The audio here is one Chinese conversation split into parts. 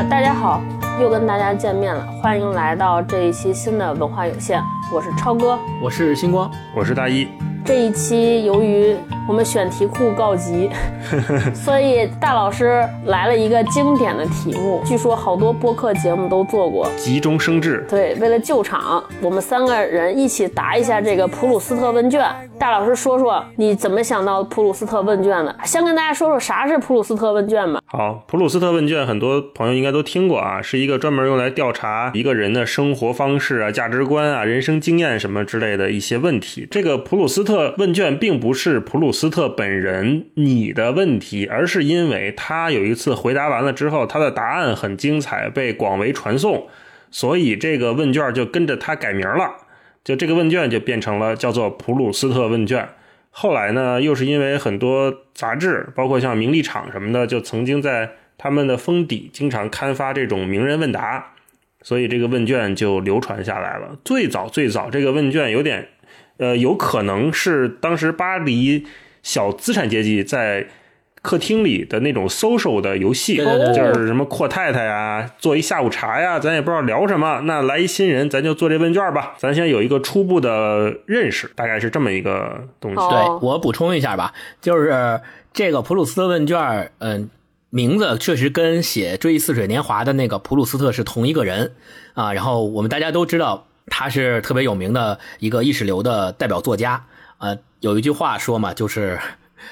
啊，大家好，又跟大家见面了，欢迎来到这一期新的文化有限，我是超哥，我是星光，我是大一。这一期由于我们选题库告急，所以大老师来了一个经典的题目，据说好多播客节目都做过。急中生智，对，为了救场，我们三个人一起答一下这个普鲁斯特问卷。大老师说说你怎么想到普鲁斯特问卷的？先跟大家说说啥是普鲁斯特问卷吧。好，普鲁斯特问卷很多朋友应该都听过啊，是一个专门用来调查一个人的生活方式啊、价值观啊、人生经验什么之类的一些问题。这个普鲁斯特问卷并不是普鲁斯斯特本人你的问题，而是因为他有一次回答完了之后，他的答案很精彩，被广为传颂，所以这个问卷就跟着他改名了。就这个问卷就变成了叫做普鲁斯特问卷。后来呢，又是因为很多杂志，包括像名利场什么的，就曾经在他们的封底经常刊发这种名人问答，所以这个问卷就流传下来了。最早最早，这个问卷有点，呃，有可能是当时巴黎小资产阶级在。客厅里的那种 social 的游戏，就是什么阔太太呀，做一下午茶呀，咱也不知道聊什么。那来一新人，咱就做这问卷吧，咱先有一个初步的认识，大概是这么一个东西。对我补充一下吧，就是这个普鲁斯特问卷，嗯，名字确实跟写《追忆似水年华》的那个普鲁斯特是同一个人啊。然后我们大家都知道，他是特别有名的一个意识流的代表作家。啊，有一句话说嘛，就是，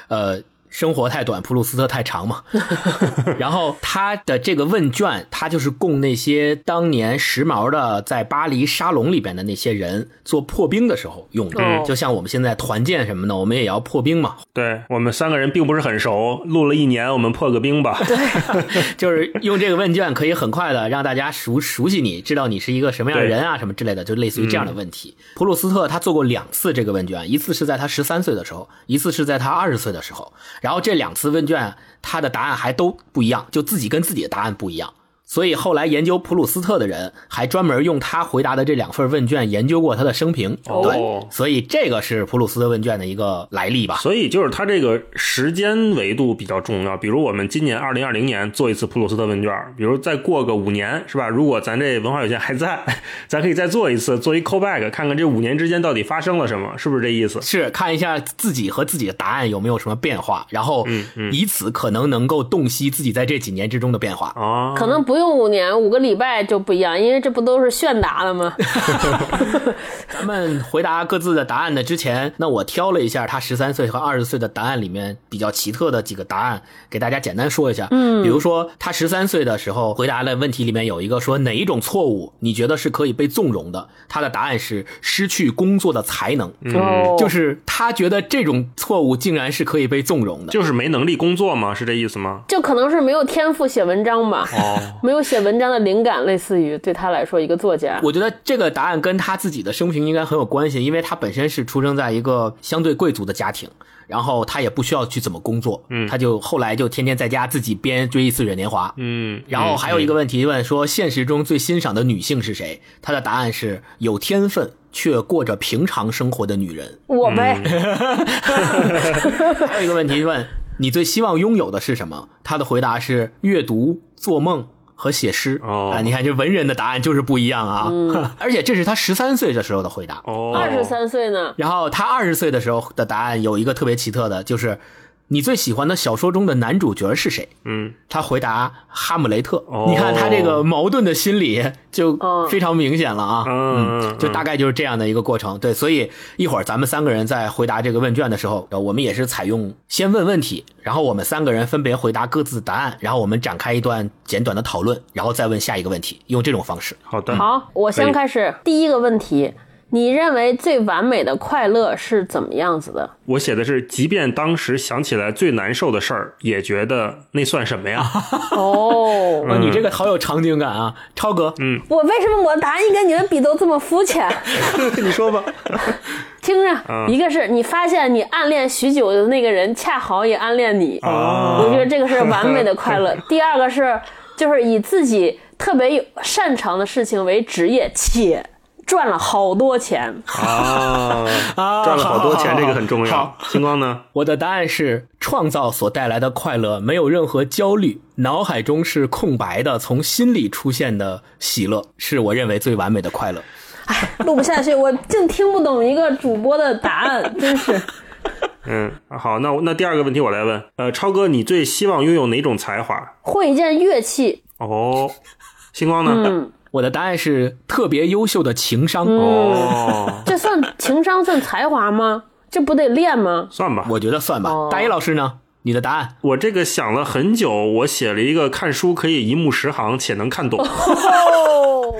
呃。生活太短，普鲁斯特太长嘛。然后他的这个问卷，他就是供那些当年时髦的在巴黎沙龙里边的那些人做破冰的时候用的。就像我们现在团建什么的，我们也要破冰嘛。对我们三个人并不是很熟，录了一年，我们破个冰吧。对，就是用这个问卷可以很快的让大家熟熟悉你，知道你是一个什么样的人啊，什么之类的，就类似于这样的问题。普鲁斯特他做过两次这个问卷，一次是在他十三岁的时候，一次是在他二十岁的时候。然后这两次问卷，他的答案还都不一样，就自己跟自己的答案不一样。所以后来研究普鲁斯特的人，还专门用他回答的这两份问卷研究过他的生平。对，所以这个是普鲁斯特问卷的一个来历吧。所以就是他这个时间维度比较重要。比如我们今年二零二零年做一次普鲁斯特问卷，比如再过个五年，是吧？如果咱这文化有限还在，咱可以再做一次，做一 callback，看看这五年之间到底发生了什么，是不是这意思？是看一下自己和自己的答案有没有什么变化，然后以此可能能够洞悉自己在这几年之中的变化。哦，可能不。用五年五个礼拜就不一样，因为这不都是炫答的吗？咱们回答各自的答案的之前，那我挑了一下他十三岁和二十岁的答案里面比较奇特的几个答案，给大家简单说一下。嗯，比如说他十三岁的时候回答的问题里面有一个说哪一种错误你觉得是可以被纵容的？他的答案是失去工作的才能，就是他觉得这种错误竟然是可以被纵容的，就是没能力工作吗？是这意思吗？就可能是没有天赋写文章吧。哦。没有写文章的灵感，类似于对他来说一个作家。我觉得这个答案跟他自己的生平应该很有关系，因为他本身是出生在一个相对贵族的家庭，然后他也不需要去怎么工作，嗯，他就后来就天天在家自己编《追忆似水年华》，嗯，然后还有一个问题问说现实中最欣赏的女性是谁？他的答案是有天分却过着平常生活的女人。我呗。还有一个问题问你最希望拥有的是什么？他的回答是阅读、做梦。和写诗啊，你看这文人的答案就是不一样啊，而且这是他十三岁的时候的回答，二十三岁呢。然后他二十岁的时候的答案有一个特别奇特的，就是。你最喜欢的小说中的男主角是谁？嗯，他回答哈姆雷特。你看他这个矛盾的心理就非常明显了啊。嗯，就大概就是这样的一个过程。对，所以一会儿咱们三个人在回答这个问卷的时候，我们也是采用先问问题，然后我们三个人分别回答各自答案，然后我们展开一段简短的讨论，然后再问下一个问题，用这种方式。好的。好，我先开始第一个问题。你认为最完美的快乐是怎么样子的？我写的是，即便当时想起来最难受的事儿，也觉得那算什么呀？哦，你这个好有场景感啊，超哥。嗯，我为什么我的答案一跟你们比都这么肤浅？你说吧。听着，一个是你发现你暗恋许久的那个人恰好也暗恋你，我觉得这个是完美的快乐。第二个是，就是以自己特别有擅长的事情为职业，且。赚了好多钱。啊，啊赚了好多钱，这个很重要。星光呢？我的答案是创造所带来的快乐，没有任何焦虑，脑海中是空白的，从心里出现的喜乐，是我认为最完美的快乐。录不下去，我竟听不懂一个主播的答案，真是。嗯，好，那那第二个问题我来问，呃，超哥，你最希望拥有哪种才华？会一件乐器，哦，星光呢？嗯，我的答案是特别优秀的情商。哦，这算情商算才华吗？这不得练吗？算吧。我觉得算吧。哦大一老师呢？你的答案？我这个想了很久，我写了一个看书可以一目十行且能看懂。哦，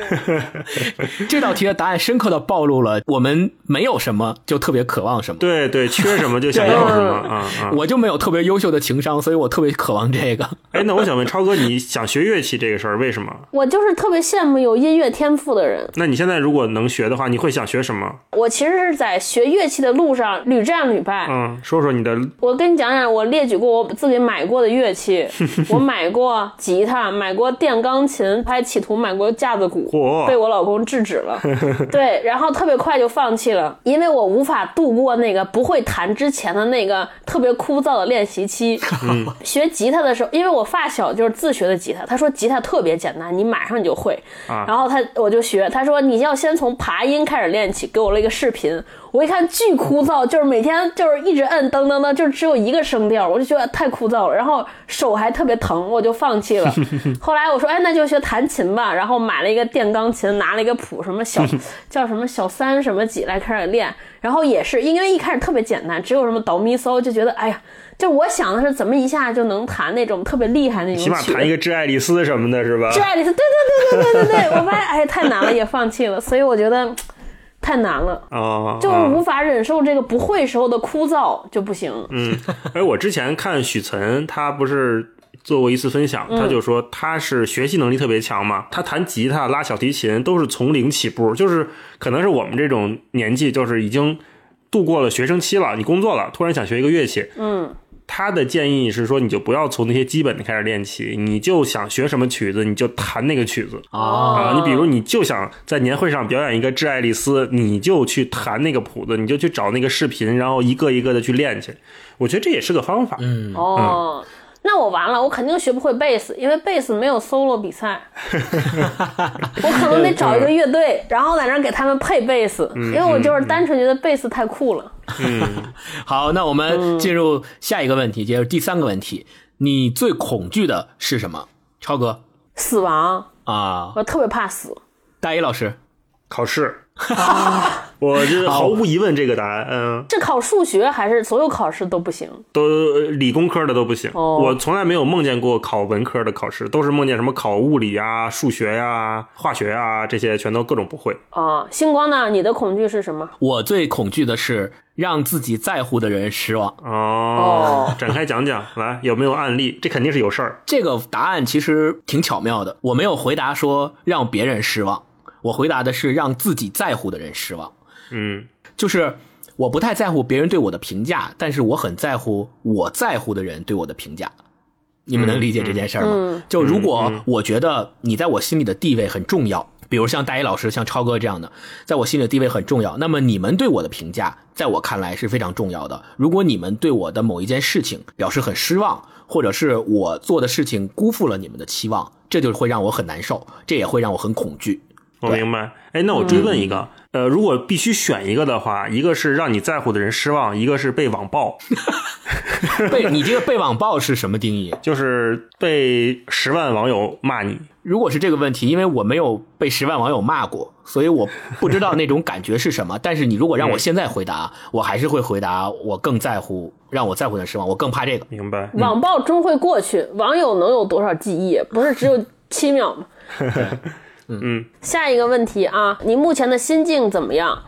这道题的答案深刻的暴露了我们没有什么就特别渴望什么。对对，缺什么就想要什么啊啊！我就没有特别优秀的情商，所以我特别渴望这个。哎，那我想问超哥，你想学乐器这个事儿为什么？我就是特别羡慕有音乐天赋的人。那你现在如果能学的话，你会想学什么？我其实是在学乐器的路上屡战屡败。嗯，说说你的我跟你讲讲，我列举过我自己买过的乐器，我买过吉他，买过电钢琴，还企图买过架子鼓，被我老公制止了。对，然后特别快就放弃了，因为我无法度过那个不会弹之前的那个特别枯燥的练习期。学吉他的时候，因为我发小就是自学的吉他，他说吉他特别简单，你马上就会。啊然后他我就学，他说你要先从爬音开始练起，给我了一个视频。我一看巨枯燥，就是每天就是一直摁噔噔噔，就只有一个声调，我就觉得太枯燥了，然后手还特别疼，我就放弃了。后来我说，哎，那就学弹琴吧，然后买了一个电钢琴，拿了一个谱，什么小 叫什么小三什么几来开始练，然后也是因为一开始特别简单，只有什么哆咪嗦，就觉得哎呀。就我想的是怎么一下就能弹那种特别厉害那种曲，起码弹一个致爱丽丝什么的，是吧？致爱丽丝，对对对对对对对，我发现哎太难了，也放弃了，所以我觉得太难了。哦，就无法忍受这个不会时候的枯燥就不行。嗯，哎，我之前看许岑，他不是做过一次分享，他就说他是学习能力特别强嘛，他弹吉他、拉小提琴都是从零起步，就是可能是我们这种年纪，就是已经度过了学生期了，你工作了，突然想学一个乐器，嗯，他的建议是说，你就不要从那些基本的开始练起，你就想学什么曲子，你就弹那个曲子。啊，你比如你就想在年会上表演一个《致爱丽丝》，你就去弹那个谱子，你就去找那个视频，然后一个一个的去练去。我觉得这也是个方法。嗯，哦，那我完了，我肯定学不会贝斯，因为贝斯没有 solo 比赛。我可能得找一个乐队，然后在那儿给他们配贝斯，因为我就是单纯觉得贝斯太酷了。好，那我们进入下一个问题，接着第三个问题，你最恐惧的是什么？超哥死亡，啊，我特别怕死。大一老师，考试。我这毫无疑问这个答案，嗯，这考数学还是所有考试都不行？都呃理工科的都不行。哦我从来没有梦见过考文科的考试，都是梦见什么考物理啊、数学呀、化学啊这些，全都各种不会。啊，星光呢？你的恐惧是什么？我最恐惧的是让自己在乎的人失望。哦，展开讲讲，来有没有案例？这肯定是有事儿。这个答案其实挺巧妙的，我没有回答说让别人失望，我回答的是让自己在乎的人失望。嗯就是我不太在乎别人对我的评价，但是我很在乎我在乎的人对我的评价。你们能理解这件事儿吗？嗯就如果我觉得你在我心里的地位很重要，比如像大一老师、像超哥这样的，在我心里的地位很重要，那么你们对我的评价，在我看来是非常重要的。如果你们对我的某一件事情表示很失望，或者是我做的事情辜负了你们的期望，这就会让我很难受，这也会让我很恐惧。我明白。哎，那我追问一个，呃，如果必须选一个的话，一个是让你在乎的人失望，一个是被网暴，被你这个被网暴是什么定义？就是被十万网友骂你。如果是这个问题，因为我没有被十万网友骂过，所以我不知道那种感觉是什么。但是你如果让我现在回答，我还是会回答我更在乎让我在乎的失望，我更怕这个。明白？网暴终会过去，网友能有多少记忆？不是只有七秒吗？嗯，下一个问题啊，你目前的心境怎么样？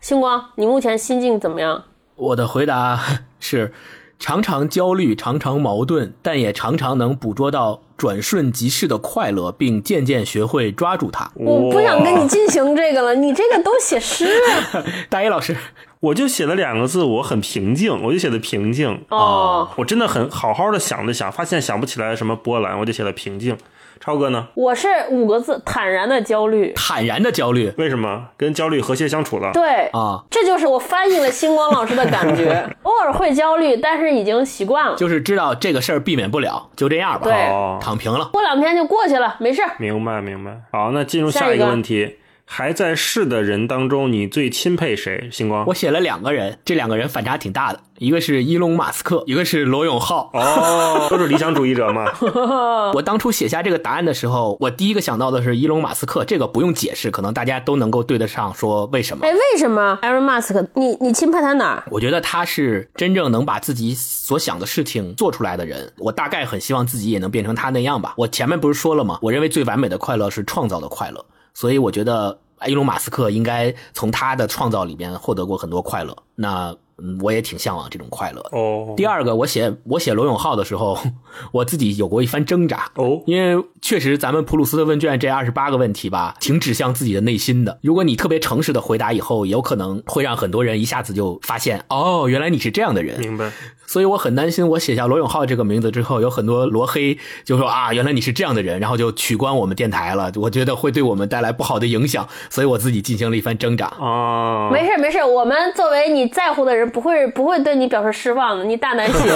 星光，你目前心境怎么样？我的回答 是：常常焦虑，常常矛盾，但也常常能捕捉到转瞬即逝的快乐，并渐渐学会抓住它。我不想跟你进行这个了，你这个都写诗啊 大一老师，我就写了两个字，我很平静，我就写的平静。哦。我真的很好好的想了想，发现想不起来什么波澜，我就写了平静。超哥呢？我是五个字：坦然的焦虑。坦然的焦虑为什么跟焦虑和谐相处了？对，啊，这就是我翻译了星光老师的感觉。偶尔会焦虑，但是已经习惯了。就是知道这个事儿避免不了，就这样吧，对哦，躺平了。过两天就过去了，没事儿。明白明白。好，那进入下一个问题。还在世的人当中，你最钦佩谁？星光我写了两个人，这两个人反差挺大的，一个是伊隆马斯克，一个是罗永浩。哦，都是理想主义者嘛。我当初写下这个答案的时候，我第一个想到的是伊隆马斯克，这个不用解释，可能大家都能够对得上，说为什么。哎，为什么 Elon Musk？你你钦佩他哪儿？我觉得他是真正能把自己所想的事情做出来的人。我大概很希望自己也能变成他那样吧。我前面不是说了吗？我认为最完美的快乐是创造的快乐，所以我觉得埃隆马斯克应该从他的创造里边获得过很多快乐。那嗯，我也挺向往这种快乐的。哦第二个，我写我写罗永浩的时候，我自己有过一番挣扎。哦，因为确实，咱们普鲁斯特问卷这二十八个问题吧，挺指向自己的内心的。如果你特别诚实的回答以后，有可能会让很多人一下子就发现，哦，原来你是这样的人。明白。所以我很担心，我写下罗永浩这个名字之后，有很多罗黑就说啊，原来你是这样的人，然后就取关我们电台了。我觉得会对我们带来不好的影响，所以我自己进行了一番挣扎。哦，没事没事，我们作为你在乎的人，不会不会对你表示失望的，你大胆写。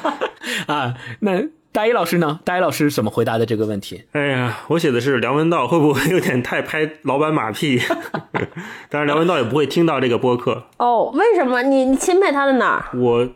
啊，那大一老师呢？大一老师怎么回答的这个问题？哎呀，我写的是梁文道，会不会有点太拍老板马屁？当然，梁文道也不会听到这个播客。哦，为什么你你钦佩他的哪儿我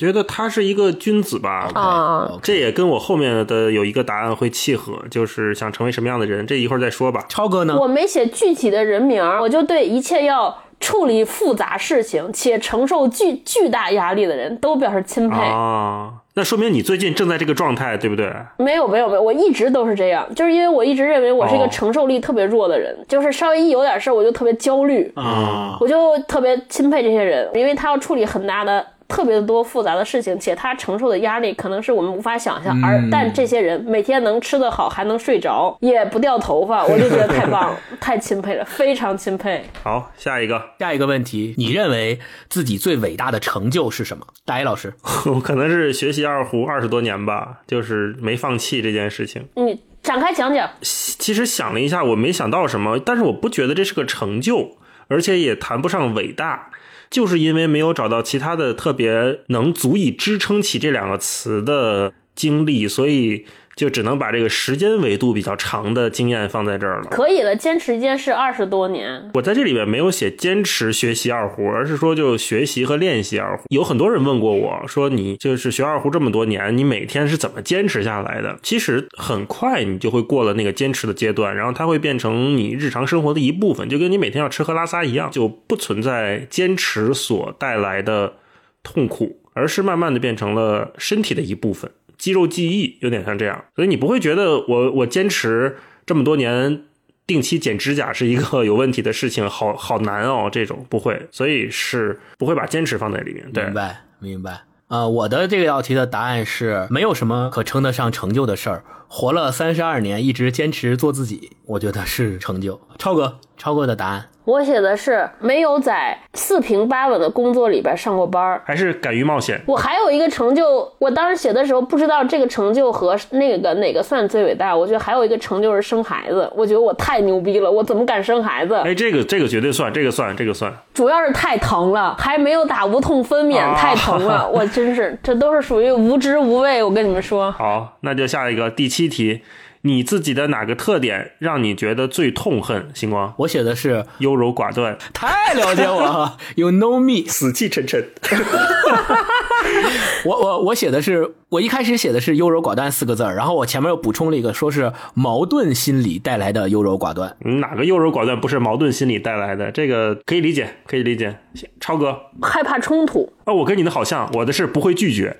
觉得他是一个君子吧。啊？这也跟我后面的有一个答案会契合，就是想成为什么样的人，这一会儿再说吧。超哥呢？我没写具体的人名儿，我就对一切要处理复杂事情且承受巨巨大压力的人都表示钦佩。啊，那说明你最近正在这个状态，对不对？没有没有没有，我一直都是这样，就是因为我一直认为我是一个哦承受力特别弱的人，就是稍微一有点事儿我就特别焦虑，啊，我就特别钦佩这些人，因为他要处理很大的。特别多复杂的事情，且他承受的压力可能是我们无法想象。而但这些人每天能吃得好，还能睡着，也不掉头发，我就觉得太棒了，太钦佩了，非常钦佩。好，下一个，下一个问题，你认为自己最伟大的成就是什么？大一老师，我可能是学习二胡二十多年吧，就是没放弃这件事情。你展开讲讲。其实想了一下，我没想到什么，但是我不觉得这是个成就，而且也谈不上伟大，就是因为没有找到其他的特别能足以支撑起这两个词的经历，所以就只能把这个时间维度比较长的经验放在这儿了。可以了，坚持一件事二十多年，我在这里边没有写坚持学习二胡，而是说就学习和练习二胡。有很多人问过我说，你就是学二胡这么多年，你每天是怎么坚持下来的？其实很快你就会过了那个坚持的阶段，然后它会变成你日常生活的一部分，就跟你每天要吃喝拉撒一样，就不存在坚持所带来的痛苦，而是慢慢的变成了身体的一部分。肌肉记忆有点像这样，所以你不会觉得我我坚持这么多年定期剪指甲是一个有问题的事情，好好难哦，这种不会，所以是不会把坚持放在里面。对明，白明白。呃，我的这个道题的答案是没有什么可称得上成就的事儿。活了三十二年，一直坚持做自己，我觉得是成就。超哥，超哥的答案，我写的是没有在四平八稳的工作里边上过班儿。还是敢于冒险。我还有一个成就，我当时写的时候不知道这个成就和那个哪个算最伟大。我觉得还有一个成就是生孩子，我觉得我太牛逼了，我怎么敢生孩子？哎，这个这个绝对算，这个算，这个算。主要是太疼了，还没有打无痛分娩，啊太疼了，我真是这都是属于无知无畏。我跟你们说，好，那就下一个第七题，你自己的哪个特点让你觉得最痛恨？星光，我写的是优柔寡断，太了解我了，You know me。死气沉沉。我我我写的是，我一开始写的是优柔寡断四个字儿，然后我前面又补充了一个，说是矛盾心理带来的优柔寡断。哪个优柔寡断不是矛盾心理带来的？这个可以理解，可以理解。超哥，害怕冲突，哦，我跟你的好像，我的是不会拒绝。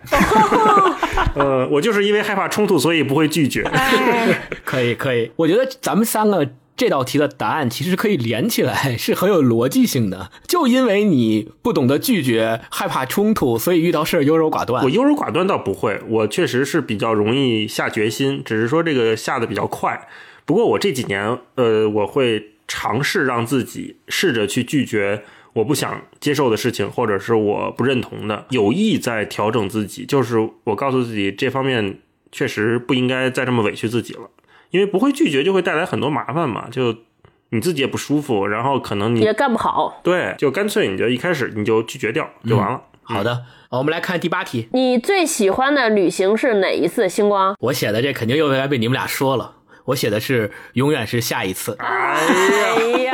呃，我就是因为害怕冲突，所以不会拒绝。可以可以，我觉得咱们三个这道题的答案其实可以连起来，是很有逻辑性的。就因为你不懂得拒绝，害怕冲突，所以遇到事儿优柔寡断我。优柔寡断倒不会，我确实是比较容易下决心，只是说这个下的比较快。不过我这几年，呃，我会尝试让自己试着去拒绝我不想接受的事情，或者是我不认同的，有意在调整自己。就是我告诉自己，这方面确实不应该再这么委屈自己了。因为不会拒绝就会带来很多麻烦嘛，就你自己也不舒服，然后可能你也干不好。对，就干脆你就一开始你就拒绝掉就完了。好的，我们来看第八题。你最喜欢的旅行是哪一次？星光，我写的这肯定又该被你们俩说了。我写的是永远是下一次。哎呀，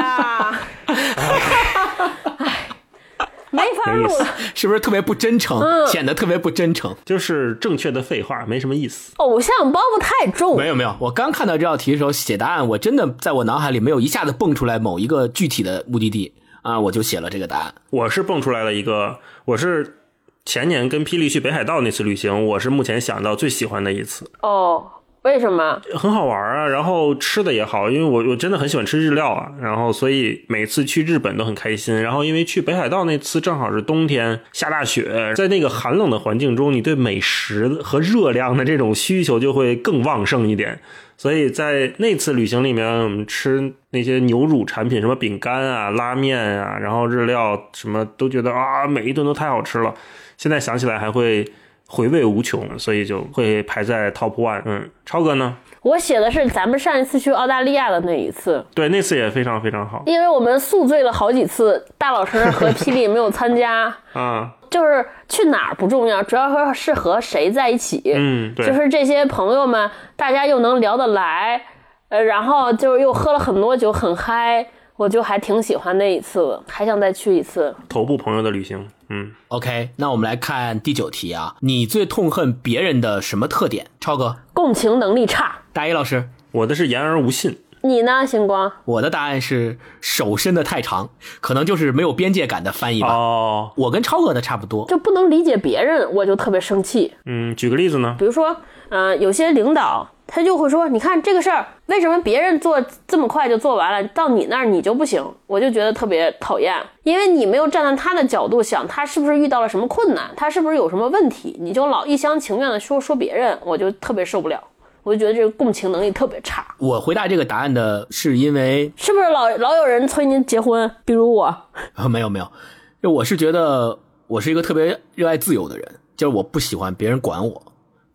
没法录了。是不是特别不真诚？显得特别不真诚。就是正确的废话，没什么意思。偶像包袱太重。没有没有，我刚看到这道题的时候写答案，我真的在我脑海里没有一下子蹦出来某一个具体的目的地啊，我就写了这个答案。我是蹦出来了一个，我是前年跟霹雳去北海道那次旅行，我是目前想到最喜欢的一次。哦。为什么很好玩啊？然后吃的也好，因为我我真的很喜欢吃日料啊。然后所以每次去日本都很开心。然后因为去北海道那次正好是冬天，下大雪，在那个寒冷的环境中，你对美食和热量的这种需求就会更旺盛一点。所以在那次旅行里面，我们吃那些牛乳产品，什么饼干啊、拉面啊，然后日料什么都觉得啊，每一顿都太好吃了。现在想起来还会。回味无穷，所以就会排在 top one。嗯，超哥呢？我写的是咱们上一次去澳大利亚的那一次。对，那次也非常非常好。因为我们宿醉了好几次，大老师和霹雳没有参加。啊，就是去哪儿不重要，主要说是和谁在一起。嗯，对。就是这些朋友们，大家又能聊得来，呃，然后就是又喝了很多酒，很嗨。我就还挺喜欢那一次的，还想再去一次。头部朋友的旅行，嗯，OK，那我们来看第九题啊，你最痛恨别人的什么特点？超哥，共情能力差。大一老师，我的是言而无信。你呢，星光？我的答案是手伸的太长，可能就是没有边界感的翻译吧。哦，我跟超哥的差不多，就不能理解别人，我就特别生气。嗯，举个例子呢？比如说，嗯，有些领导。他就会说：“你看这个事儿，为什么别人做这么快就做完了，到你那儿你就不行？”我就觉得特别讨厌，因为你没有站在他的角度想，他是不是遇到了什么困难，他是不是有什么问题，你就老一厢情愿的说说别人，我就特别受不了，我就觉得这个共情能力特别差。我回答这个答案的是因为，是不是老老有人催您结婚？比如我，没有没有，就我是觉得我是一个特别热爱自由的人，就是我不喜欢别人管我。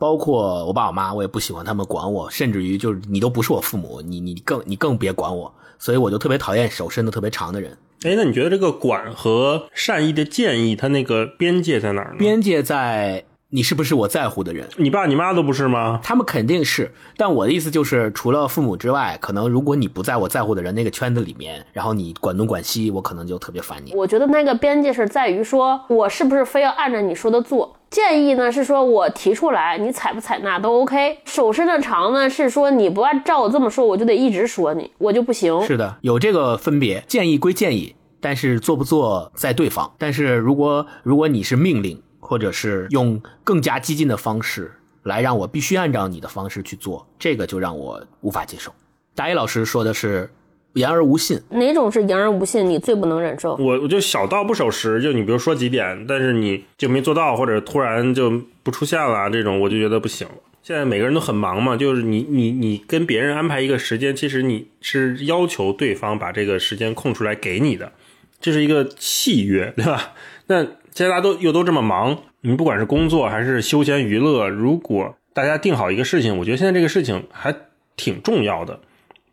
包括我爸我妈，我也不喜欢他们管我，甚至于就是你都不是我父母，你你更你更别管我，所以我就特别讨厌手伸的特别长的人。哎，那你觉得这个管和善意的建议，它那个边界在哪儿呢？边界在你是不是我在乎的人？你爸你妈都不是吗？他们肯定是，但我的意思就是，除了父母之外，可能如果你不在我在乎的人那个圈子里面，然后你管东管西，我可能就特别烦你。我觉得那个边界是在于说，我是不是非要按照你说的做？建议呢是说，我提出来，你采不采纳都 OK。手伸的长呢是说，你不按照我这么说，我就得一直说你，我就不行。是的，有这个分别。建议归建议，但是做不做在对方。但是如果如果你是命令，或者是用更加激进的方式来让我必须按照你的方式去做，这个就让我无法接受。大一老师说的是。言而无信，哪种是言而无信？你最不能忍受？我我就小到不守时，就你比如说几点，但是你就没做到，或者突然就不出现了，这种我就觉得不行。现在每个人都很忙嘛，就是你你你跟别人安排一个时间，其实你是要求对方把这个时间空出来给你的，这是一个契约，对吧？那现在大家都又都这么忙，你不管是工作还是休闲娱乐，如果大家定好一个事情，我觉得现在这个事情还挺重要的。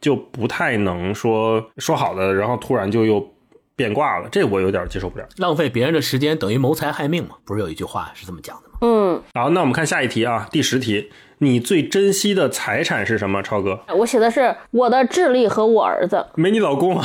就不太能说说好的，然后突然就又变卦了，这我有点接受不了。浪费别人的时间等于谋财害命嘛？不是有一句话是这么讲的吗？嗯。好，那我们看下一题啊，第十题，你最珍惜的财产是什么？超哥，我写的是我的智力和我儿子。没你老公，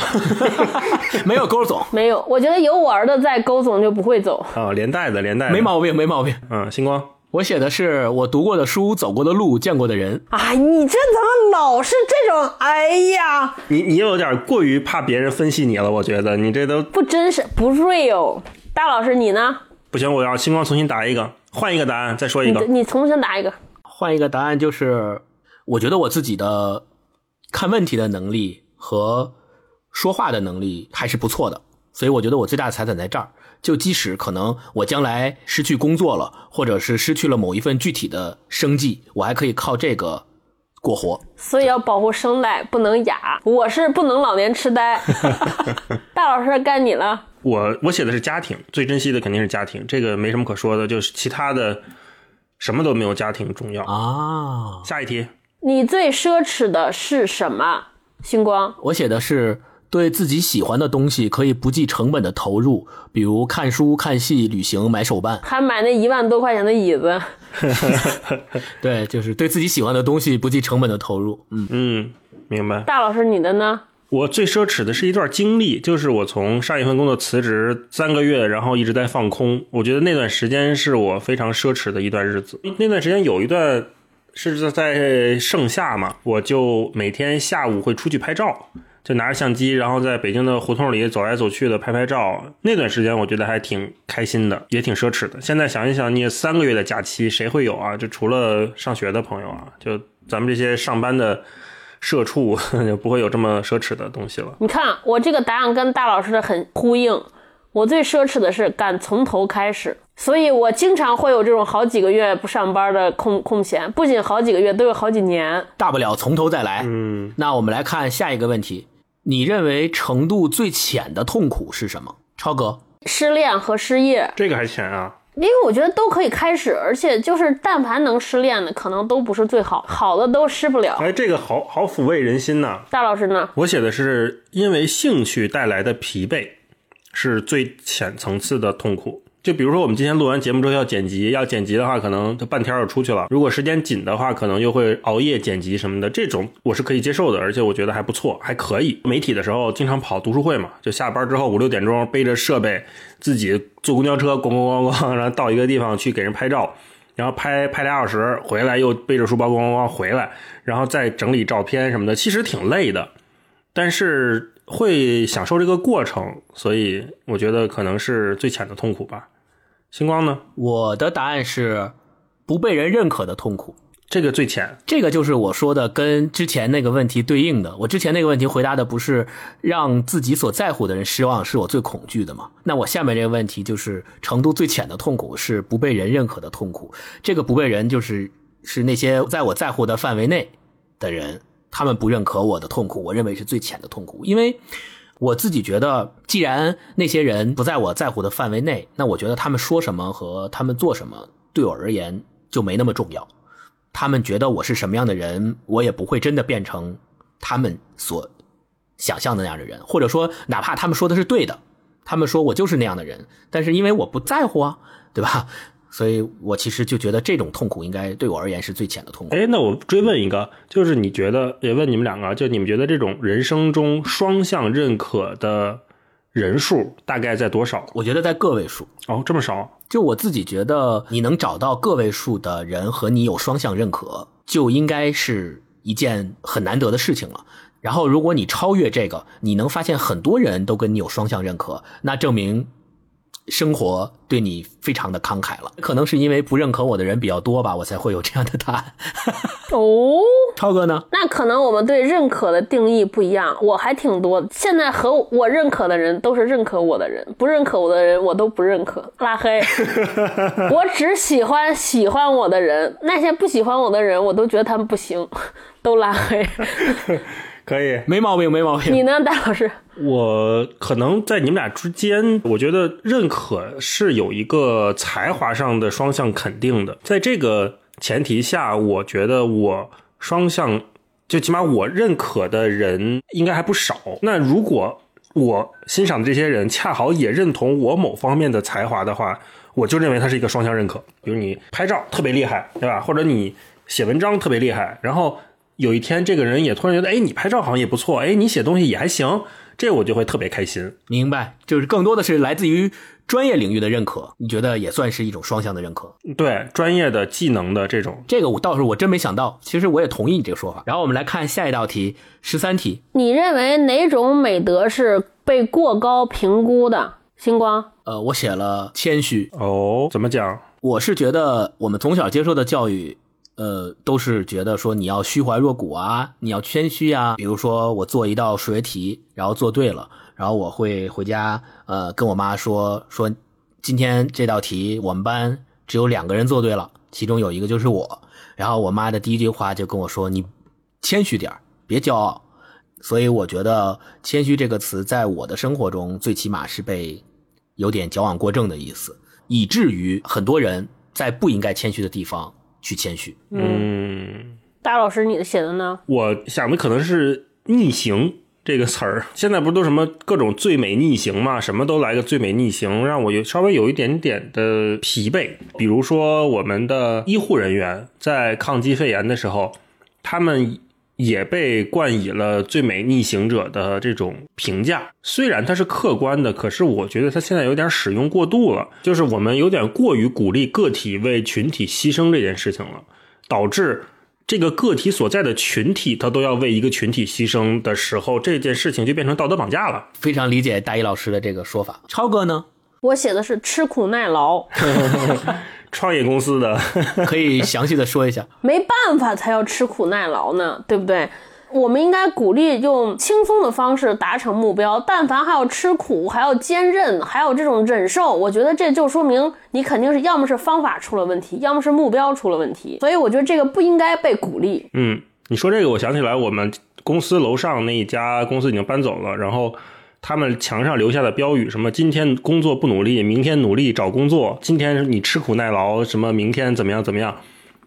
没有勾总，没有。我觉得有我儿子在，勾总就不会走啊，连带的，连带，没毛病，没毛病。嗯，星光。我写的是我读过的书、走过的路、见过的人。哎，你这怎么老是这种？哎呀，你你有点过于怕别人分析你了，我觉得你这都不真实，不 real。大老师，你呢？不行，我要星光重新答一个，换一个答案，再说一个。你重新答一个，换一个答案就是，我觉得我自己的看问题的能力和说话的能力还是不错的，所以我觉得我最大的财产在这儿。就即使可能我将来失去工作了，或者是失去了某一份具体的生计，我还可以靠这个过活。所以要保护声带，不能哑。我是不能老年痴呆。大老师该你了。我我写的是家庭，最珍惜的肯定是家庭，这个没什么可说的，就是其他的什么都没有家庭重要啊。下一题。你最奢侈的是什么？星光，我写的是对自己喜欢的东西可以不计成本的投入，比如看书、看戏、旅行、买手办。还买那一万多块钱的椅子。对，就是对自己喜欢的东西不计成本的投入。嗯嗯，明白。大老师，你的呢？我最奢侈的是一段经历，就是我从上一份工作辞职三个月，然后一直在放空。我觉得那段时间是我非常奢侈的一段日子。那段时间有一段是在盛夏嘛，我就每天下午会出去拍照，就拿着相机，然后在北京的胡同里走来走去的拍拍照。那段时间我觉得还挺开心的，也挺奢侈的。现在想一想，你三个月的假期谁会有啊？就除了上学的朋友啊，就咱们这些上班的。社畜 就不会有这么奢侈的东西了。你看，我这个答案跟大老师的很呼应。我最奢侈的是敢从头开始，所以我经常会有这种好几个月不上班的空空闲，不仅好几个月，都有好几年。大不了从头再来。嗯，那我们来看下一个问题：你认为程度最浅的痛苦是什么？超哥，失恋和失业。这个还浅啊。因为我觉得都可以开始，而且就是但凡能失恋的，可能都不是最好，好的都失不了。哎，这个好好抚慰人心呐。大老师呢？我写的是因为兴趣带来的疲惫，是最浅层次的痛苦。就比如说，我们今天录完节目之后要剪辑，要剪辑的话，可能就半天就出去了。如果时间紧的话，可能又会熬夜剪辑什么的。这种我是可以接受的，而且我觉得还不错，还可以。媒体的时候经常跑读书会嘛，就下班之后五六点钟背着设备，自己坐公交车咣咣咣咣，然后到一个地方去给人拍照，然后拍拍俩小时，回来又背着书包咣咣咣回来，然后再整理照片什么的，其实挺累的，但是会享受这个过程，所以我觉得可能是最浅的痛苦吧。星光呢？我的答案是不被人认可的痛苦，这个最浅。这个就是我说的跟之前那个问题对应的。我之前那个问题回答的不是让自己所在乎的人失望，是我最恐惧的嘛？那我下面这个问题就是程度最浅的痛苦是不被人认可的痛苦。这个不被人就是是那些在我在乎的范围内的人，他们不认可我的痛苦，我认为是最浅的痛苦，因为。我自己觉得，既然那些人不在我在乎的范围内，那我觉得他们说什么和他们做什么对我而言就没那么重要。他们觉得我是什么样的人，我也不会真的变成他们所想象的那样的人。或者说，哪怕他们说的是对的，他们说我就是那样的人，但是因为我不在乎啊，对吧？所以我其实就觉得这种痛苦应该对我而言是最浅的痛苦。哎，那我追问一个，就是你觉得也问你们两个，就你们觉得这种人生中双向认可的人数大概在多少？我觉得在个位数。哦，这么少？就我自己觉得，你能找到个位数的人和你有双向认可，就应该是一件很难得的事情了。然后，如果你超越这个，你能发现很多人都跟你有双向认可，那证明。生活对你非常的慷慨了，可能是因为不认可我的人比较多吧，我才会有这样的答案。哦，超哥呢？那可能我们对认可的定义不一样，我还挺多。现在和我认可的人都是认可我的人，不认可我的人我都不认可，拉黑。我只喜欢喜欢我的人，那些不喜欢我的人，我都觉得他们不行，都拉黑。可以，没毛病，没毛病。你呢，戴老师？我可能在你们俩之间，我觉得认可是有一个才华上的双向肯定的。在这个前提下，我觉得我双向，就起码我认可的人应该还不少。那如果我欣赏的这些人恰好也认同我某方面的才华的话，我就认为他是一个双向认可。比如你拍照特别厉害，对吧？或者你写文章特别厉害，然后。有一天，这个人也突然觉得，哎，你拍照好像也不错，哎，你写东西也还行，这我就会特别开心。明白，就是更多的是来自于专业领域的认可，你觉得也算是一种双向的认可。对，专业的技能的这种，这个我倒是我真没想到。其实我也同意你这个说法。然后我们来看下一道题，十三题。你认为哪种美德是被过高评估的？星光？呃，我写了谦虚。哦，怎么讲？我是觉得我们从小接受的教育。呃，都是觉得说你要虚怀若谷啊，你要谦虚啊。比如说我做一道数学题，然后做对了，然后我会回家呃跟我妈说说，今天这道题我们班只有两个人做对了，其中有一个就是我。然后我妈的第一句话就跟我说：“你谦虚点别骄傲。”所以我觉得“谦虚”这个词在我的生活中最起码是被有点矫枉过正的意思，以至于很多人在不应该谦虚的地方。去谦虚，嗯，大老师，你的写的呢？我想的可能是逆行这个词儿。现在不是都什么各种最美逆行嘛，什么都来个最美逆行，让我有稍微有一点点的疲惫。比如说我们的医护人员在抗击肺炎的时候，他们也被冠以了最美逆行者的这种评价。虽然它是客观的，可是我觉得它现在有点使用过度了，就是我们有点过于鼓励个体为群体牺牲这件事情了，导致。这个个体所在的群体，他都要为一个群体牺牲的时候，这件事情就变成道德绑架了。非常理解大一老师的这个说法。超哥呢？我写的是吃苦耐劳，创业公司的 可以详细的说一下。没办法才要吃苦耐劳呢，对不对？我们应该鼓励用轻松的方式达成目标，但凡还要吃苦，还要坚韧，还有这种忍受，我觉得这就说明你肯定是要么是方法出了问题，要么是目标出了问题。所以我觉得这个不应该被鼓励。嗯，你说这个，我想起来我们公司楼上那一家公司已经搬走了，然后他们墙上留下的标语，什么今天工作不努力，明天努力找工作；今天你吃苦耐劳，什么明天怎么样怎么样，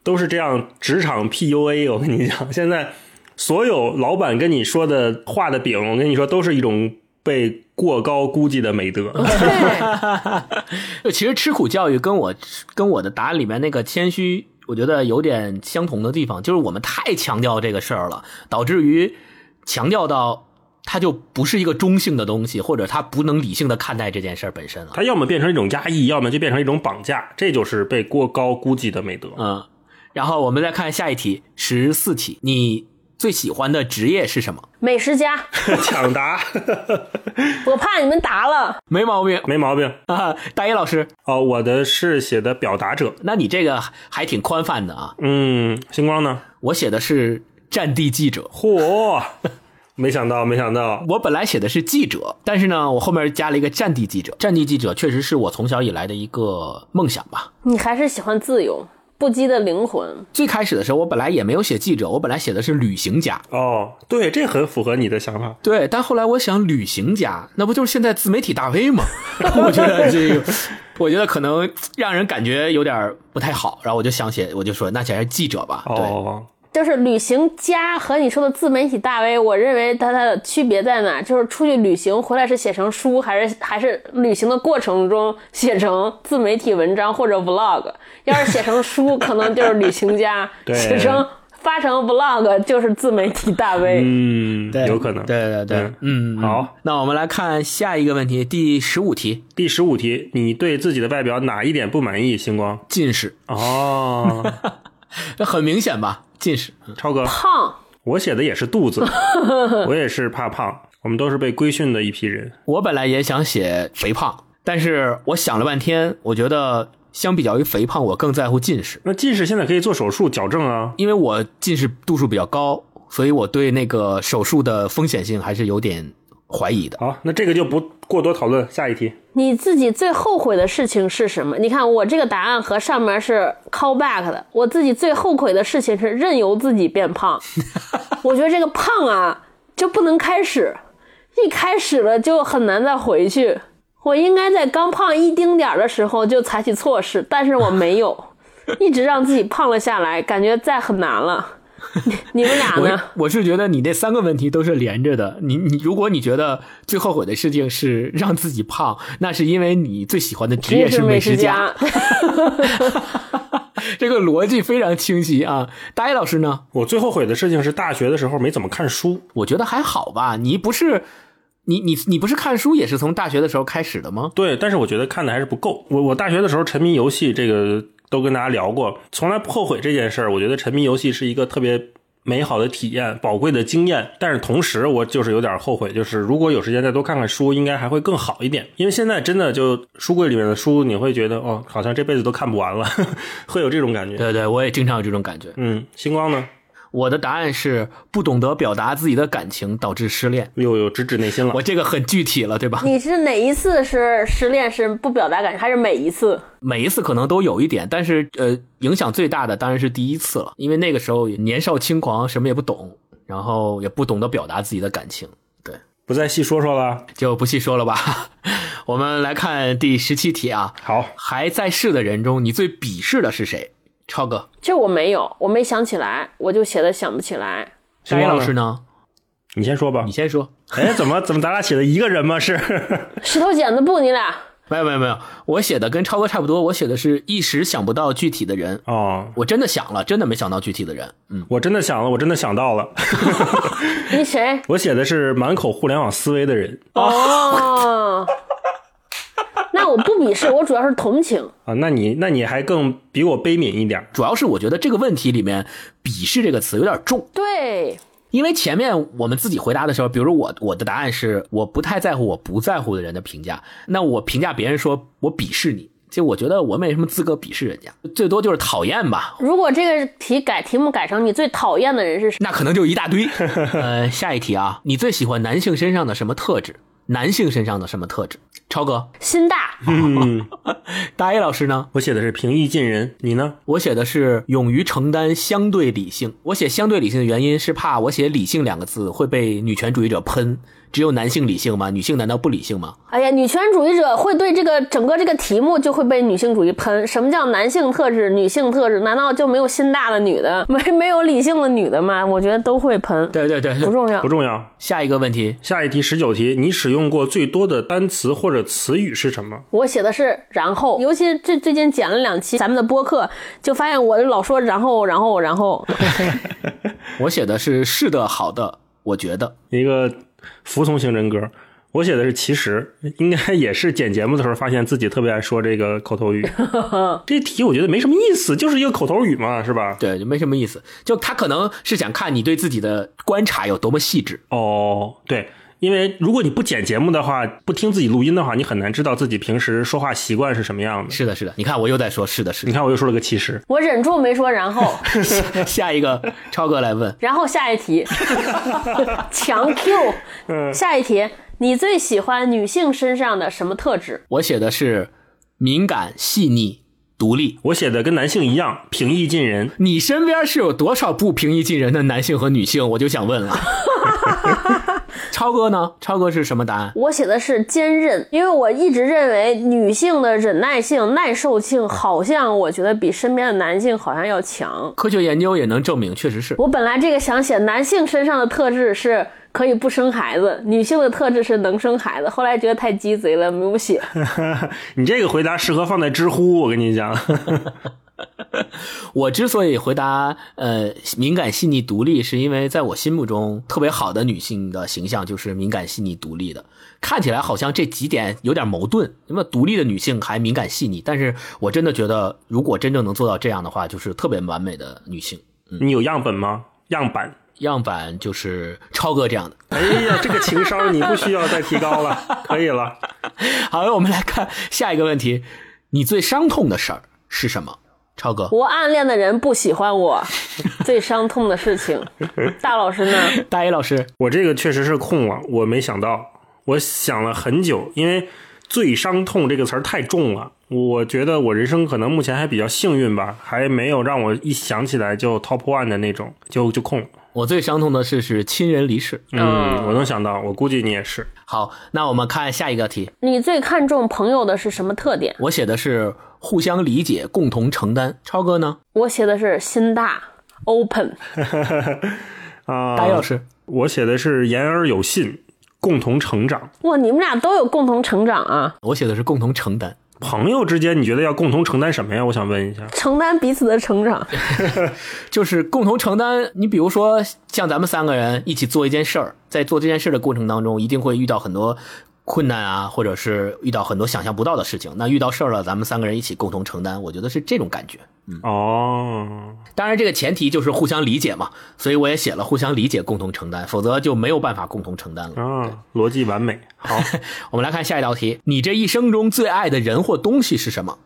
都是这样职场 PUA。我跟你讲，现在。所有老板跟你说的画的饼，我跟你说，都是一种被过高估计的美德。其实吃苦教育跟我跟我的答案里面那个谦虚，我觉得有点相同的地方，就是我们太强调这个事儿了，导致于强调到它就不是一个中性的东西，或者它不能理性的看待这件事儿本身了。它要么变成一种压抑，要么就变成一种绑架，这就是被过高估计的美德。嗯，然后我们再看下一题，十四题，你。最喜欢的职业是什么？美食家。抢答。我怕你们答了。没毛病，没毛病啊！大一老师，哦，我的是写的表达者。那你这个还挺宽泛的啊。嗯，星光呢？我写的是战地记者。嚯！没想到，没想到，我本来写的是记者，但是呢，我后面加了一个战地记者。战地记者确实是我从小以来的一个梦想吧。你还是喜欢自由。不羁的灵魂。最开始的时候，我本来也没有写记者，我本来写的是旅行家。哦，对，这很符合你的想法。对，但后来我想，旅行家那不就是现在自媒体大 V 吗？我觉得这个，我觉得可能让人感觉有点不太好。然后我就想写，我就说那写记者吧。哦。就是旅行家和你说的自媒体大 V，我认为它它的区别在哪？就是出去旅行回来是写成书，还是还是旅行的过程中写成自媒体文章或者 vlog？要是写成书，可能就是旅行家；写成发成 vlog，就是自媒体大 V。嗯，对有可能。对对对，嗯。好，那我们来看下一个问题，第十五题。第十五题，你对自己的外表哪一点不满意？星光，近视。哦，这很明显吧？近视，超哥胖，我写的也是肚子，我也是怕胖，我们都是被规训的一批人。我本来也想写肥胖，但是我想了半天，我觉得相比较于肥胖，我更在乎近视。那近视现在可以做手术矫正啊，因为我近视度数比较高，所以我对那个手术的风险性还是有点。怀疑的，好，那这个就不过多讨论。下一题，你自己最后悔的事情是什么？你看我这个答案和上面是 call back 的。我自己最后悔的事情是任由自己变胖。我觉得这个胖啊，就不能开始，一开始了就很难再回去。我应该在刚胖一丁点儿的时候就采取措施，但是我没有，一直让自己胖了下来，感觉再很难了。你们俩呢？我是觉得你那三个问题都是连着的。你你，如果你觉得最后悔的事情是让自己胖，那是因为你最喜欢的职业是美食家。这个逻辑非常清晰啊！大一老师呢？我最后悔的事情是大学的时候没怎么看书。我觉得还好吧。你不是你你你不是看书也是从大学的时候开始的吗？对，但是我觉得看的还是不够。我我大学的时候沉迷游戏，这个。都跟大家聊过，从来不后悔这件事儿。我觉得沉迷游戏是一个特别美好的体验，宝贵的经验。但是同时，我就是有点后悔，就是如果有时间再多看看书，应该还会更好一点。因为现在真的就书柜里面的书，你会觉得哦，好像这辈子都看不完了，会有这种感觉。对对，我也经常有这种感觉。嗯，星光呢？我的答案是不懂得表达自己的感情导致失恋，又有直指内心了。我这个很具体了，对吧？你是哪一次是失恋是不表达感情，还是每一次？每一次可能都有一点，但是呃，影响最大的当然是第一次了，因为那个时候年少轻狂，什么也不懂，然后也不懂得表达自己的感情。对，不再细说说了，就不细说了吧。我们来看第十七题啊。好，还在世的人中，你最鄙视的是谁？超哥，这我没有，我没想起来，我就写的想不起来。大一老师呢？你先说吧你。先说。哎，怎么怎么咱俩写的一个人吗？是 石头剪子布，你俩没有没有没有，我写的跟超哥差不多，我写的是一时想不到具体的人。哦，我真的想了，真的没想到具体的人。嗯，我真的想了，我真的想到了，你谁？我写的是满口互联网思维的人哦，那我不鄙视，我主要是同情。啊。那你那你还更比我悲悯一点。主要是我觉得这个问题里面“鄙视”这个词有点重，对，因为前面我们自己回答的时候，比如我我的答案是我不太在乎我不在乎的人的评价，那我评价别人说我鄙视你，其实我觉得我没什么资格鄙视人家，最多就是讨厌吧。如果这个题改题目改成你最讨厌的人是谁？那可能就一大堆。呃，下一题啊，你最喜欢男性身上的什么特质？男性身上的什么特质？超哥，心大，嗯，大 A 老师呢？我写的是平易近人，你呢？我写的是勇于承担，相对理性。我写相对理性的原因是怕我写理性两个字会被女权主义者喷。只有男性理性吗？女性难道不理性吗？哎呀，女权主义者会对这个整个这个题目就会被女性主义喷。什么叫男性特质、女性特质？难道就没有心大的女的，没没有理性的女的吗？我觉得都会喷，对对对，不重要不。重要。下一个问题，下一题十九题，你使用过最多的单词或者词语是什么？我写的是然后，尤其最最近剪了两期咱们的播客，就发现我老说然后然后然后，我写的是是的，好的，我觉得。一个服从型人格。我写的是其实，应该也是剪节目的时候发现自己特别爱说这个口头语。这题我觉得没什么意思，就是一个口头语嘛，是吧？对，就没什么意思。就他可能是想看你对自己的观察有多么细致。哦，对，因为如果你不剪节目的话，不听自己录音的话，你很难知道自己平时说话习惯是什么样的。是的，是的。你看，我又在说是的，是的。你看，我又说了个其实。我忍住没说然后，下一个，超哥来问。然后下一题，强 Q，嗯下一题，你最喜欢女性身上的什么特质？我写的是敏感、细腻、独立。我写的跟男性一样，平易近人。你身边是有多少不平易近人的男性和女性？我就想问了。超哥呢？超哥是什么答案？我写的是坚韧，因为我一直认为女性的忍耐性、耐受性好像我觉得比身边的男性好像要强。科学研究也能证明，确实是。我本来这个想写男性身上的特质是可以不生孩子，女性的特质是能生孩子，后来觉得太鸡贼了，没有写。你这个回答适合放在知乎，我跟你讲。我之所以回答呃敏感、细腻、独立，是因为在我心目中特别好的女性的形象就是敏感、细腻、独立的。看起来好像这几点有点矛盾，那么独立的女性还敏感细腻，但是我真的觉得，如果真正能做到这样的话，就是特别完美的女性。你有样本吗？样板。样板就是超哥这样的。哎呀，这个情商你不需要再提高了，可以了。好，我们来看下一个问题：你最伤痛的事儿是什么？超哥，我暗恋的人不喜欢我，最伤痛的事情。大老师呢？大一老师，我这个确实是空了，我没想到，我想了很久，因为“最伤痛”这个词儿太重了。我觉得我人生可能目前还比较幸运吧，还没有让我一想起来就 top one 的那种，就就空了。我最伤痛的事是亲人离世。嗯，我能想到，我估计你也是。好，那我们看下一个题。你最看重朋友的是什么特点？我写的是互相理解、共同承担。超哥呢？我写的是心大，open。啊，大老师，我写的是言而有信，共同成长。哇，你们俩都有共同成长啊！我写的是共同承担。朋友之间，你觉得要共同承担什么呀？我想问一下。承担彼此的成长，就是共同承担。你比如说，像咱们三个人一起做一件事儿，在做这件事的过程当中，一定会遇到很多困难啊，或者是遇到很多想象不到的事情。那遇到事儿了，咱们三个人一起共同承担，我觉得是这种感觉。嗯哦，当然，这个前提就是互相理解嘛，所以我也写了互相理解、共同承担，否则就没有办法共同承担了。啊，逻辑完美。好，我们来看下一道题：你这一生中最爱的人或东西是什么？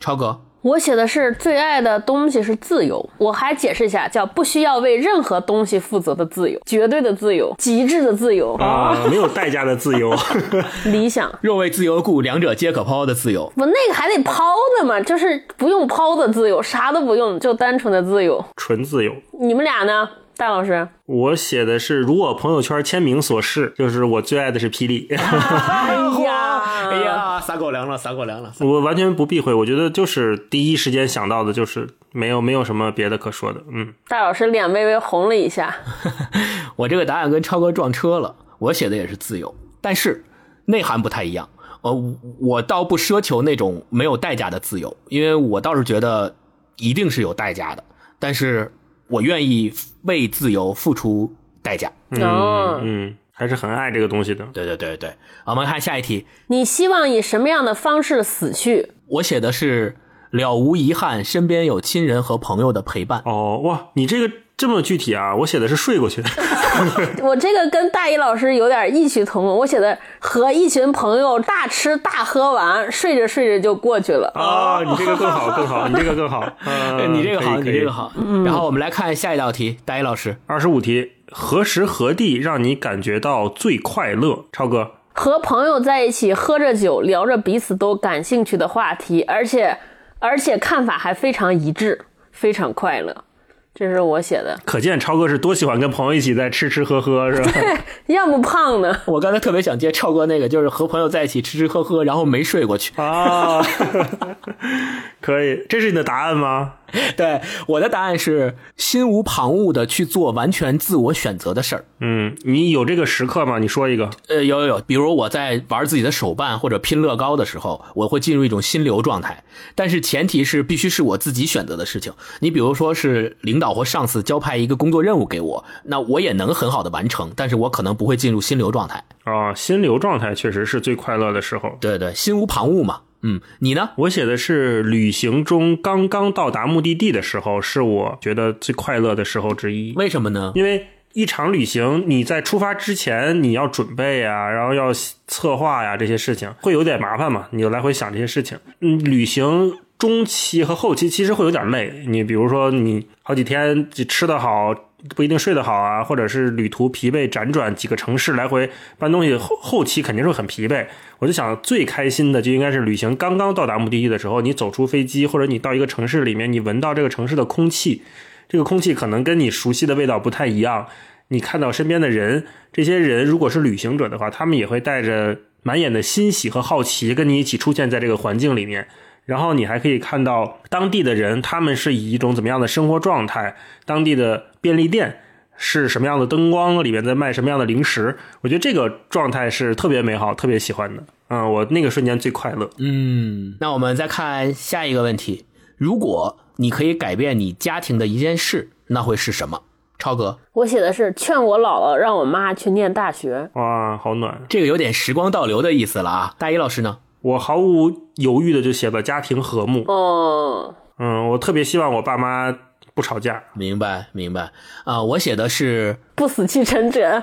超哥，我写的是最爱的东西是自由。我还解释一下，叫不需要为任何东西负责的自由，绝对的自由，极致的自由，啊，没有代价的自由。理想。若为自由故，两者皆可抛的自由。我那个还得抛的嘛，就是不用抛的自由，啥都不用，就单纯的自由。纯自由。你们俩呢，戴老师？我写的是如我朋友圈签名所示，就是我最爱的是霹雳。撒狗粮了，撒狗粮了。我完全不避讳，我觉得就是第一时间想到的就是没有没有什么别的可说的。嗯，大老师脸微微红了一下。我这个答案跟超哥撞车了，我写的也是自由，但是内涵不太一样。呃，我倒不奢求那种没有代价的自由，因为我倒是觉得一定是有代价的，但是我愿意为自由付出代价。嗯，嗯，还是很爱这个东西的。对对对对，我们看下一题，你希望以什么样的方式死去？我写的是了无遗憾，身边有亲人和朋友的陪伴。哦，哇，你这个这么具体啊？我写的是睡过去。我这个跟大一老师有点异曲同工，我写的和一群朋友大吃大喝完，睡着睡着就过去了。啊，你这个更好，更好，你这个更好。呃、你这个好，你这个好。然后我们来看下一道题，大一老师，二十五题，何时何地让你感觉到最快乐？超哥，和朋友在一起喝着酒，聊着彼此都感兴趣的话题，而且而且看法还非常一致，非常快乐。这是我写的，可见超哥是多喜欢跟朋友一起在吃吃喝喝，是吧？要么胖呢？我刚才特别想接超哥那个，就是和朋友在一起吃吃喝喝，然后没睡过去。啊，可以，这是你的答案吗？对，我的答案是心无旁骛的去做完全自我选择的事儿。嗯，你有这个时刻吗？你说一个。呃，有有有，比如我在玩自己的手办或者拼乐高的时候，我会进入一种心流状态，但是前提是必须是我自己选择的事情。你比如说是领导或上司交派一个工作任务给我，那我也能很好的完成，但是我可能不会进入心流状态。啊，心流状态确实是最快乐的时候。对对，心无旁骛嘛。嗯，你呢？我写的是旅行中刚刚到达目的地的时候，是我觉得最快乐的时候之一。为什么呢？因为一场旅行，你在出发之前你要准备呀，然后要策划呀，这些事情会有点麻烦嘛，你就来回想这些事情。嗯，旅行中期和后期其实会有点累。你比如说，你好几天吃得好。不一定睡得好啊，或者是旅途疲惫，辗转几个城市来回搬东西，后后期肯定是很疲惫。我就想最开心的就应该是旅行刚刚到达目的地的时候，你走出飞机，或者你到一个城市里面，你闻到这个城市的空气，这个空气可能跟你熟悉的味道不太一样。你看到身边的人，这些人如果是旅行者的话，他们也会带着满眼的欣喜和好奇，跟你一起出现在这个环境里面。然后你还可以看到当地的人，他们是以一种怎么样的生活状态？当地的便利店是什么样的灯光？里面在卖什么样的零食？我觉得这个状态是特别美好、特别喜欢的。嗯，我那个瞬间最快乐。嗯，那我们再看下一个问题：如果你可以改变你家庭的一件事，那会是什么？超哥，我写的是劝我姥姥让我妈去念大学。哇，好暖！这个有点时光倒流的意思了啊！大一老师呢？我毫无犹豫的就写了家庭和睦。哦，嗯，我特别希望我爸妈不吵架。明白，明白啊、我写的是不死气沉沉。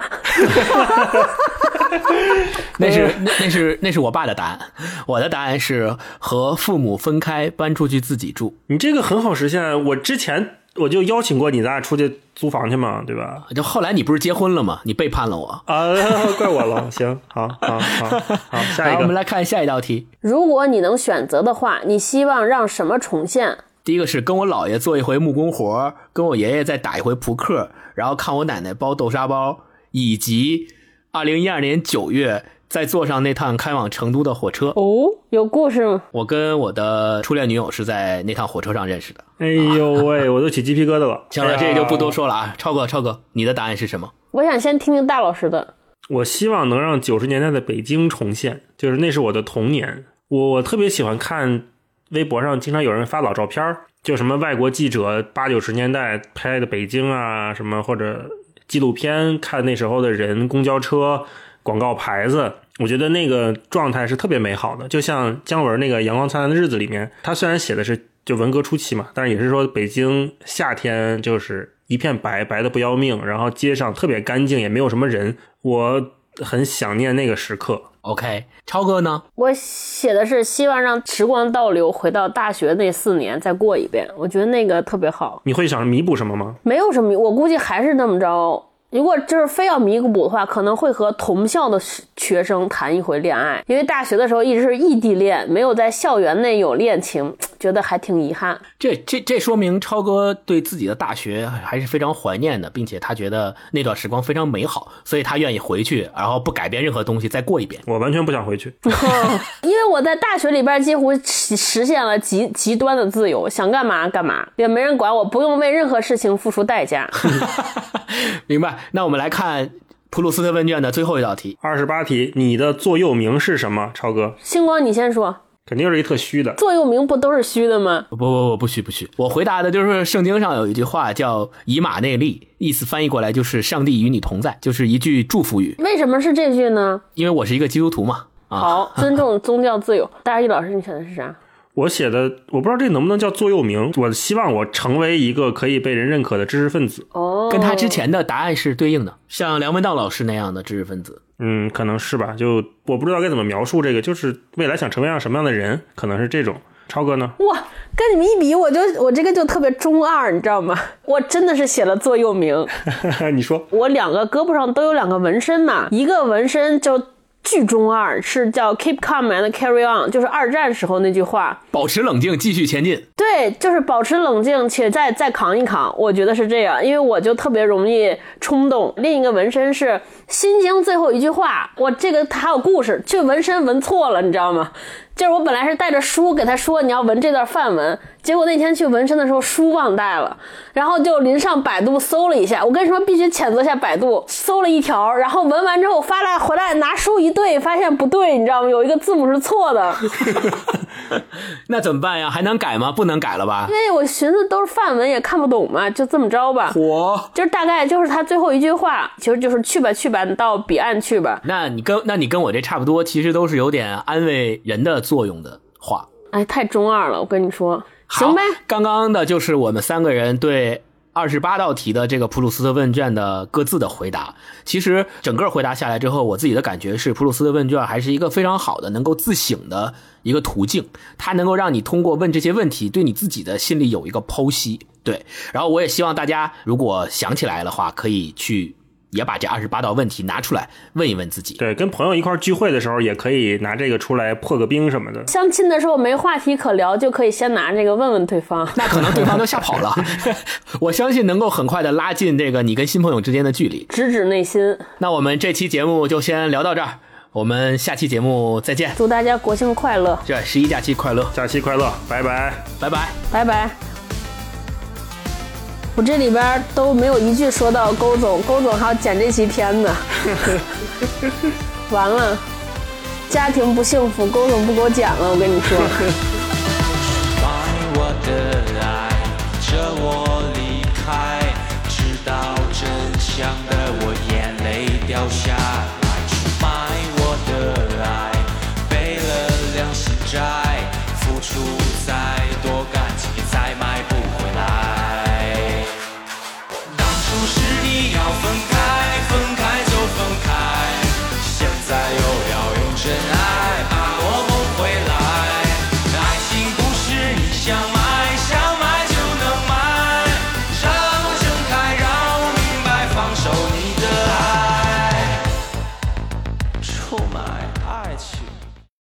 那是那那是那是我爸的答案，我的答案是和父母分开，搬出去自己住。你这个很好实现。我之前我就邀请过你，咱俩出去租房去嘛，对吧？就后来你不是结婚了吗？你背叛了我。啊，怪我了。行，好，好，好，好，下，一个我们。来看下一道题。如果你能选择的话，你希望让什么重现？第一个是跟我姥爷做一回木工活，跟我爷爷再打一回扑克，然后看我奶奶包豆沙包，以及二零一二年九月再坐上那趟开往成都的火车。哦，有故事吗？我跟我的初恋女友是在那趟火车上认识的。哎呦喂，我都起鸡皮疙瘩了。行了，这个就不多说了啊。超哥，超哥，你的答案是什么？我想先听听大老师的。我希望能让九十年代的北京重现，就是那是我的童年。我我特别喜欢看微博上经常有人发老照片儿，就什么外国记者八九十年代拍的北京啊，什么或者纪录片，看那时候的人、公交车、广告牌子，我觉得那个状态是特别美好的。就像姜文那个《阳光灿烂的日子》里面，他虽然写的是就文革初期嘛，但是也是说北京夏天就是一片白，白的不要命，然后街上特别干净，也没有什么人。我很想念那个时刻。OK，超哥呢？我写的是希望让时光倒流，回到大学那四年再过一遍。我觉得那个特别好，你会想弥补什么吗？没有什么，我估计还是那么着。如果就是非要弥补的话，可能会和同校的学生谈一回恋爱，因为大学的时候一直是异地恋，没有在校园内有恋情，觉得还挺遗憾。这这这说明超哥对自己的大学还是非常怀念的，并且他觉得那段时光非常美好，所以他愿意回去，然后不改变任何东西再过一遍。我完全不想回去，因为我在大学里边几乎实实现了极极端的自由，想干嘛干嘛，也没人管我，不用为任何事情付出代价。明白？那我们来看普鲁斯特问卷的最后一道题。二十八题，你的座右铭是什么？超哥，星光，你先说，肯定是一特虚的。座右铭不都是虚的吗？不不不，不虚不虚！我回答的就是圣经上有一句话叫“以马内利”，意思翻译过来就是“上帝与你同在”，就是一句祝福语。为什么是这句呢？因为我是一个基督徒嘛。啊，好，尊重宗教自由。大一老师，你选的是啥？我写的，我不知道这能不能叫座右铭。我希望我成为一个可以被人认可的知识分子。哦，跟他之前的答案是对应的，像梁文道老师那样的知识分子。嗯，可能是吧。就我不知道该怎么描述这个，就是未来想成为样什么样的人，可能是这种。超哥呢？哇，跟你们一比，我就我这个就特别中二，你知道吗？我真的是写了座右铭。你说，我两个胳膊上都有两个纹身嘛，一个纹身就。巨中二是叫 keep calm and carry on，就是二战时候那句话，保持冷静，继续前进。对，就是保持冷静，且再再扛一扛。我觉得是这样，因为我就特别容易冲动。另一个纹身是心经最后一句话，我这个还有故事，就纹身纹错了，你知道吗？就是我本来是带着书给他说你要纹这段范文，结果那天去纹身的时候书忘带了，然后就临上百度搜了一下。我跟你说，必须谴责一下百度，搜了一条，然后纹完之后发来回来拿书一对，发现不对，你知道吗？有一个字母是错的。那怎么办呀？还能改吗？不能改了吧？因为我寻思都是范文，也看不懂嘛，就这么着吧。我就是大概就是他最后一句话，其实就是去吧去吧，到彼岸去吧。那你跟那你跟我这差不多，其实都是有点安慰人的作用的话。哎，太中二了，我跟你说，行呗。刚刚的就是我们三个人对。二十八道题的这个普鲁斯特问卷的各自的回答，其实整个回答下来之后，我自己的感觉是，普鲁斯特问卷还是一个非常好的能够自省的一个途径，它能够让你通过问这些问题，对你自己的心里有一个剖析。对，然后我也希望大家如果想起来的话，可以去。也把这二十八道问题拿出来问一问自己。对，跟朋友一块聚会的时候，也可以拿这个出来破个冰什么的。相亲的时候没话题可聊，就可以先拿这个问问对方。那可能对方都吓跑了。我相信能够很快的拉近这个你跟新朋友之间的距离，直指内心。那我们这期节目就先聊到这儿，我们下期节目再见。祝大家国庆快乐！这十一假期快乐，假期快乐，拜拜，拜拜，拜拜。我这里边都没有一句说到勾总，勾总还要剪这期片子，完了，家庭不幸福，勾总不给我剪了，我跟你说。